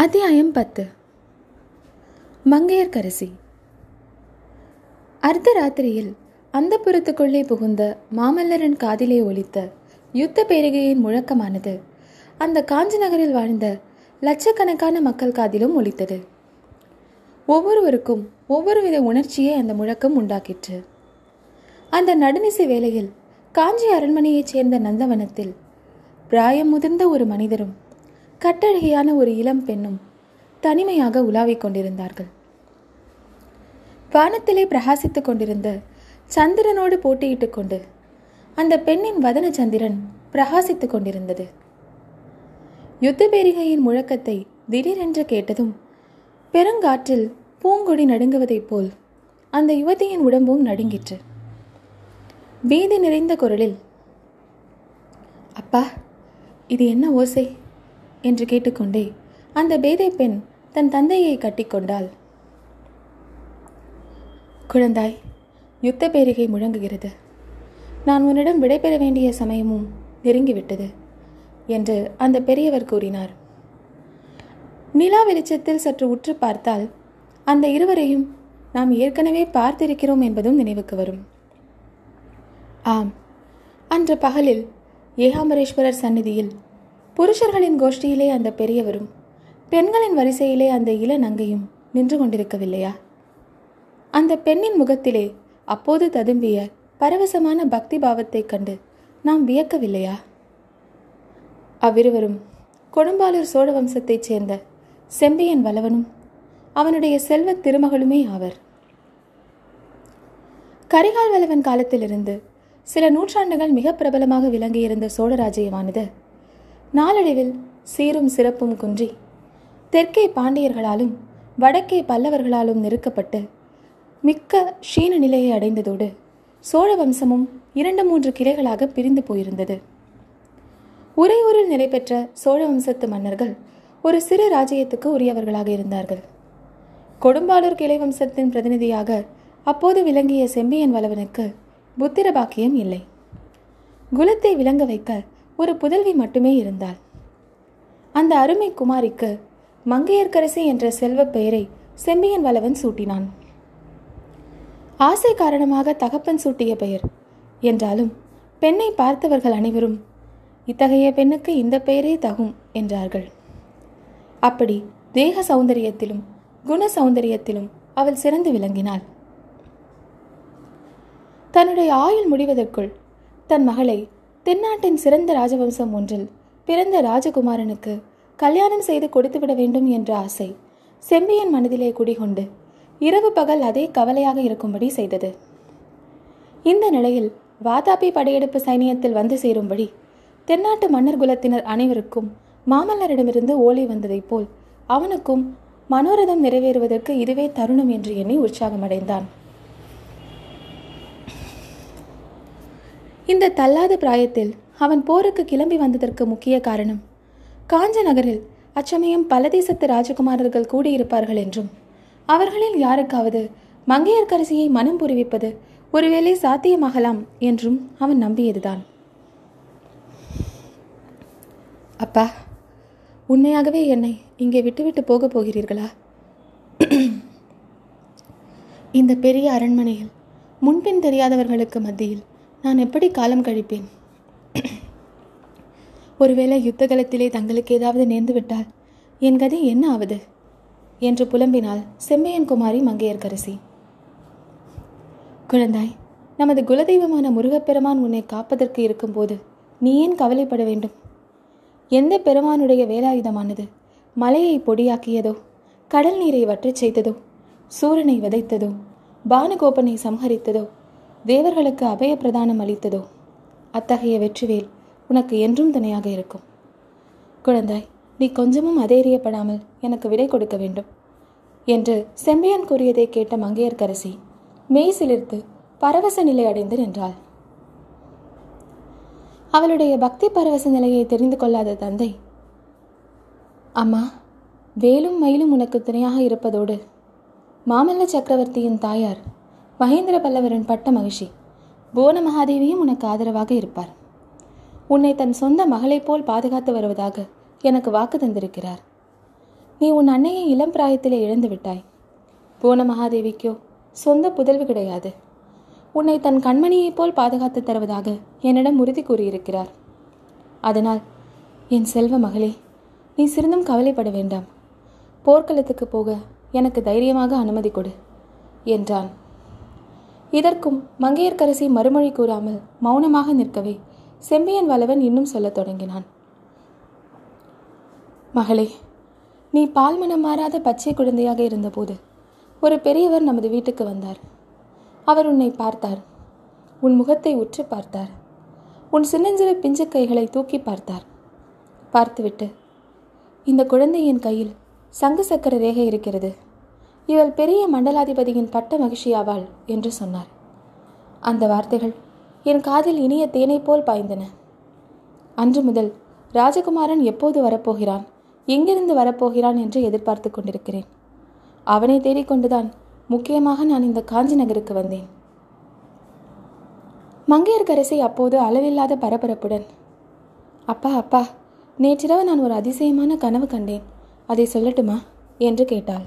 அத்தியாயம் பத்து. மங்கையர்கரசி அர்த்தராத்திரியில் அந்த புறத்துக்குள்ளே புகுந்த மாமல்லரின் காதிலே ஒலித்த யுத்த பேரிகையின் முழக்கமானது அந்த காஞ்சி நகரில் வாழ்ந்த லட்சக்கணக்கான மக்கள் காதிலும் ஒலித்தது. ஒவ்வொருவருக்கும் ஒவ்வொரு வித உணர்ச்சியை அந்த முழக்கம் உண்டாக்கிற்று. அந்த நடுநிசை வேளையில் காஞ்சி அரண்மனையைச் சேர்ந்த நந்தவனத்தில் பிராயம் முதிர்ந்த ஒரு மனிதரும் கட்டழகியான ஒரு இளம் பெண்ணும் தனிமையாக உலாவிக் கொண்டிருந்தார்கள். வானத்திலே பிரகாசித்துக் கொண்டிருந்த சந்திரனோடு போட்டியிட்டுக் கொண்டு அந்த பெண்ணின் வதன சந்திரன் பிரகாசித்துக் கொண்டிருந்தது. யுத்த பேரிகையின் முழக்கத்தை திடீரென்று கேட்டதும் பெருங்காற்றில் பூங்கொடி நடுங்குவதைப் போல் அந்த யுவதியின் உடம்பும் நடுங்கிற்று. பீதி நிறைந்த குரலில் அப்பா இது என்ன ஓசை? என்று கேட்டுக்கொண்டே அந்த பேதை பெண் தன் தந்தையை கட்டிக்கொண்டாள். குழந்தாய் யுத்த பேரிகை முழங்குகிறது. நான் உன்னிடம் விடைபெற வேண்டிய சமயமும் நெருங்கிவிட்டது என்று அந்த பெரியவர் கூறினார். நிலா வெளிச்சத்தில் சற்று உற்று பார்த்தால் அந்த இருவரையும் நாம் ஏற்கனவே பார்த்திருக்கிறோம் என்பதும் நினைவுக்கு வரும். ஆம் அன்று பகலில் ஏகாம்பரேஸ்வரர் சந்நிதியில் புருஷர்களின் கோஷ்டியிலே அந்த பெரியவரும் பெண்களின் வரிசையிலே அந்த இள நங்கையும் நின்று கொண்டிருக்கவில்லையா? அந்த பெண்ணின் முகத்திலே அப்போது ததும்பிய பரவசமான பக்தி பாவத்தைக் கண்டு நாம் வியக்கவில்லையா? அவ்விருவரும் கொடும்பாலூர் சோழ வம்சத்தைச் சேர்ந்த செம்பியன் வளவனும் அவனுடைய செல்வத் திருமகளுமே ஆவர். கரிகால் வல்லவன் காலத்திலிருந்து சில நூற்றாண்டுகள் மிக பிரபலமாக விளங்கியிருந்த சோழ ராஜ்யமானது நாளடைவில் சீரும் சிறப்பும் குன்றி. தெற்கே பாண்டியர்களாலும் வடக்கே பல்லவர்களாலும் நெருக்கப்பட்டு மிக்க க்ஷீண நிலையை அடைந்ததோடு சோழ வம்சமும் இரண்டு மூன்று கிளைகளாக பிரிந்து போயிருந்தது. உறையூரில் நிலை பெற்ற சோழ வம்சத்து மன்னர்கள் ஒரு சிறு ராஜ்யத்துக்கு உரியவர்களாக இருந்தார்கள். கொடும்பாளூர் கிளை வம்சத்தின் பிரதிநிதியாக அப்போது விளங்கிய செம்பியன் வளவனுக்கு புத்திர பாக்கியம் இல்லை. குலத்தை விளங்க வைக்க ஒரு புதல்வி மட்டுமே இருந்தாள். அந்த அருமை குமாரிக்கு மங்கையர்க்கரசி என்ற செல்வ பெயரை செம்பியன் வளவன் சூட்டினான். ஆசை காரணமாக தகப்பன் சூட்டிய பெயர். என்றாலும் பெண்ணை பார்த்தவர்கள் அனைவரும் இத்தகைய பெண்ணுக்கு இந்த பெயரே தகும் என்றார்கள். அப்படி தேக சௌந்தரியத்திலும் குண சௌந்தரியத்திலும் அவள் சிறந்து விளங்கினாள். தன்னுடைய ஆயுள் முடிவதற்குள் தன் மகளை தென்னாட்டின் சிறந்த ராஜவம்சம் ஒன்றில் பிறந்த ராஜகுமாரனுக்கு கல்யாணம் செய்து கொடுத்துவிட வேண்டும் என்ற ஆசை செம்பியன் மனதிலே குடிகொண்டு இரவு பகல் அதே கவலையாக இருக்கும்படி செய்தது. இந்த நிலையில் வாதாபி படையெடுப்பு சைனியத்தில் வந்து சேரும்படி தென்னாட்டு மன்னர் குலத்தினர் அனைவருக்கும் மாமல்லரிடமிருந்து ஓலை வந்ததைப் போல் அவனுக்கும் மனோரதம் நிறைவேறுவதற்கு இதுவே தருணம் என்று எண்ணி உற்சாகமடைந்தான். இந்த தள்ளாத பிராயத்தில் அவன் போருக்கு கிளம்பி வந்ததற்கு முக்கிய காரணம் காஞ்ச நகரில் அச்சமயம் பல தேசத்து ராஜகுமாரர்கள் கூடியிருப்பார்கள் என்றும் அவர்களில் யாருக்காவது மங்கையர்க்கரசியை மனம் புரிவிப்பது ஒருவேளை சாத்தியமாகலாம் என்றும் அவன் நம்பியதுதான். அப்பா உண்மையாகவே என்னை இங்கே விட்டுவிட்டு போகப் போகிறீர்களா? இந்த பெரிய அரண்மனையில் முன்பின் தெரியாதவர்களுக்கு மத்தியில் நான் எப்படி காலம் கழிப்பேன்? ஒருவேளை யுத்த களத்திலே தங்களுக்கு ஏதாவது நேர்ந்து விட்டால் என் கதை என்ன ஆவது? என்று புலம்பினாள் செம்மையன் குமாரி மங்கையர்கரசி குழந்தாய் நமது குலதெய்வமான முருகப்பெருமான் உன்னை காப்பதற்கு இருக்கும்போது நீ ஏன் கவலைப்பட வேண்டும்? எந்த பெருமானுடைய வேலாயுதமானது மலையை பொடியாக்கியதோ கடல் நீரை வற்றச் செய்ததோ சூரனை விதைத்ததோ பானுகோபனை சம்ஹரித்ததோ தேவர்களுக்கு அபய பிரதானம் அளித்ததோ? அத்தகைய வெற்றிவேல் உனக்கு என்றும் துணையாக இருக்கும். குழந்தாய் நீ கொஞ்சமும் அதேரியப்படாமல் எனக்கு விடை கொடுக்க வேண்டும் என்று செம்பியன் கூறியதை கேட்ட மங்கையர்க்கரசி மெய் சிலிர்த்து பரவச நிலை அடைந்து நின்றாள். அவளுடைய பக்தி பரவச நிலையை தெரிந்து கொள்ளாத தந்தை அம்மா வேலும் மயிலும் உனக்கு துணையாக இருப்பதோடு மாமல்ல சக்கரவர்த்தியின் தாயார் மகேந்திர பல்லவரின் பட்ட மகிழ்ச்சி. புவன மகாதேவியும் உனக்கு ஆதரவாக இருப்பார். உன்னை தன் சொந்த மகளைப் போல் பாதுகாத்து வருவதாக எனக்கு வாக்கு தந்திருக்கிறார். நீ உன் அன்னையை இளம் பிராயத்திலே இழந்து விட்டாய். புவன மகாதேவிக்கோ சொந்த புதல்வு கிடையாது. உன்னை தன் கண்மணியைப் போல் பாதுகாத்து தருவதாக என்னிடம் உறுதி கூறியிருக்கிறார். அதனால் என் செல்வ மகளே நீ சிறிதும் கவலைப்பட வேண்டாம். போர்க்களத்துக்கு போக எனக்கு தைரியமாக அனுமதி கொடு என்றான். இதற்கும் மங்கையர்க்கரசி மறுமொழி கூறாமல் மௌனமாக நிற்கவே செம்பியன் வளவன் இன்னும் சொல்லத் தொடங்கினான். மகளே நீ பால்மனம் மாறாத பச்சை குழந்தையாக இருந்தபோது ஒரு பெரியவர் நமது வீட்டுக்கு வந்தார். அவர் உன்னை பார்த்தார். உன் முகத்தை உற்று பார்த்தார். உன் சின்னஞ்சிறு பிஞ்சு கைகளை தூக்கி பார்த்தார். பார்த்துவிட்டு இந்த குழந்தை என் கையில் சங்கு சக்கர ரேகை இருக்கிறது. இவள் பெரிய மண்டலாதிபதியின் பட்ட மகிழ்ச்சியாவாள் என்று சொன்னார். அந்த வார்த்தைகள் என் காதில் இனிய தேனை போல் பாய்ந்தன. அன்று முதல் ராஜகுமாரன் எப்போது வரப்போகிறான் எங்கிருந்து வரப்போகிறான் என்று எதிர்பார்த்து கொண்டிருக்கிறேன். அவனை தேடிக்கொண்டுதான் முக்கியமாக நான் இந்த காஞ்சி நகருக்கு வந்தேன். மங்கையர்கரசை அப்போது அளவில்லாத பரபரப்புடன் அப்பா அப்பா நேற்றிரவு நான் ஒரு அதிசயமான கனவு கண்டேன் அதை சொல்லட்டுமா? என்று கேட்டாள்.